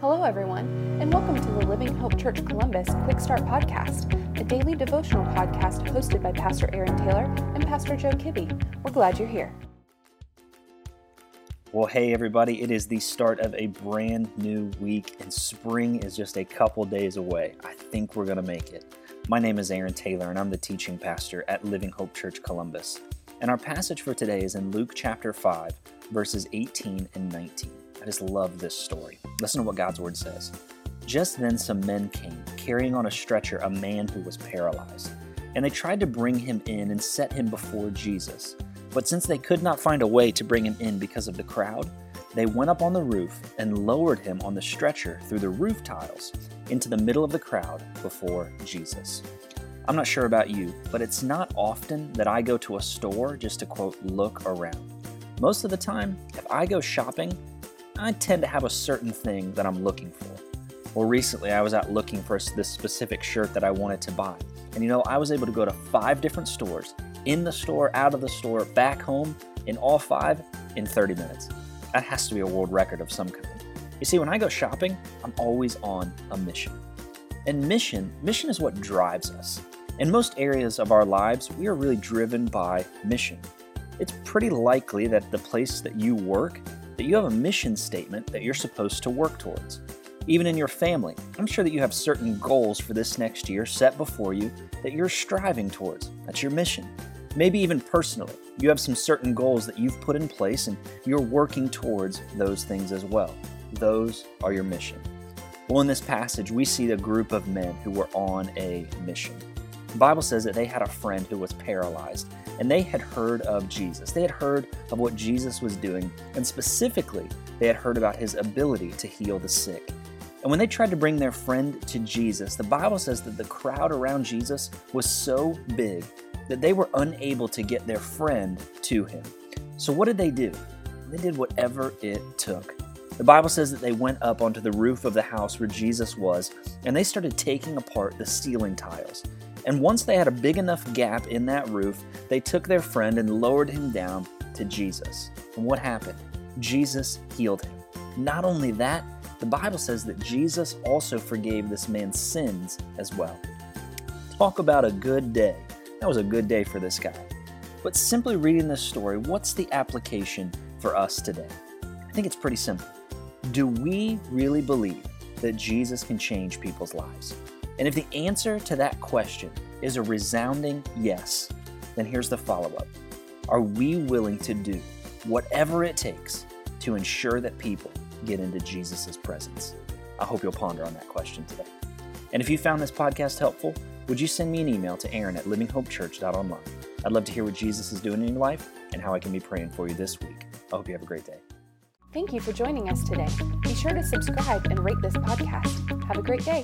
Hello, everyone, and welcome to the Living Hope Church Columbus Quick Start Podcast, a daily devotional podcast hosted by Pastor Aaron Taylor and Pastor Joe Kibbe. We're glad you're here. Well, hey, everybody, it is the start of a brand new week, and spring is just a couple days away. I think we're going to make it. My name is Aaron Taylor, and I'm the teaching pastor at Living Hope Church Columbus. And our passage for today is in Luke chapter 5, verses 18 and 19. I just love this story. Listen to what God's word says. Just then, some men came, carrying on a stretcher a man who was paralyzed. And they tried to bring him in and set him before Jesus. But since they could not find a way to bring him in because of the crowd, they went up on the roof and lowered him on the stretcher through the roof tiles into the middle of the crowd before Jesus. I'm not sure about you, but it's not often that I go to a store just to quote, look around. Most of the time, if I go shopping, I tend to have a certain thing that I'm looking for. Well, recently I was out looking for this specific shirt that I wanted to buy. And you know, I was able to go to five different stores, in the store, out of the store, back home, in all five in 30 minutes. That has to be a world record of some kind. You see, when I go shopping, I'm always on a mission. And mission, mission is what drives us. In most areas of our lives, we are really driven by mission. It's pretty likely that the place that you work that you have a mission statement that you're supposed to work towards. Even in your family, I'm sure that you have certain goals for this next year set before you that you're striving towards. That's your mission. Maybe even personally, you have some certain goals that you've put in place and you're working towards those things as well. Those are your mission. Well, in this passage, we see a group of men who were on a mission. The Bible says that they had a friend who was paralyzed, and they had heard of Jesus. They had heard of what Jesus was doing, and specifically, they had heard about his ability to heal the sick. And when they tried to bring their friend to Jesus, the Bible says that the crowd around Jesus was so big that they were unable to get their friend to him. So, what did they do? They did whatever it took. The Bible says that they went up onto the roof of the house where Jesus was, and they started taking apart the ceiling tiles. And once they had a big enough gap in that roof, they took their friend and lowered him down to Jesus. And what happened? Jesus healed him. Not only that, the Bible says that Jesus also forgave this man's sins as well. Talk about a good day. That was a good day for this guy. But simply reading this story, what's the application for us today? I think it's pretty simple. Do we really believe that Jesus can change people's lives? And if the answer to that question is a resounding yes, then here's the follow up Are we willing to do whatever it takes to ensure that people get into Jesus' presence? I hope you'll ponder on that question today. And if you found this podcast helpful, would you send me an email to Aaron at livinghopechurch.online? I'd love to hear what Jesus is doing in your life and how I can be praying for you this week. I hope you have a great day. Thank you for joining us today. Be sure to subscribe and rate this podcast. Have a great day.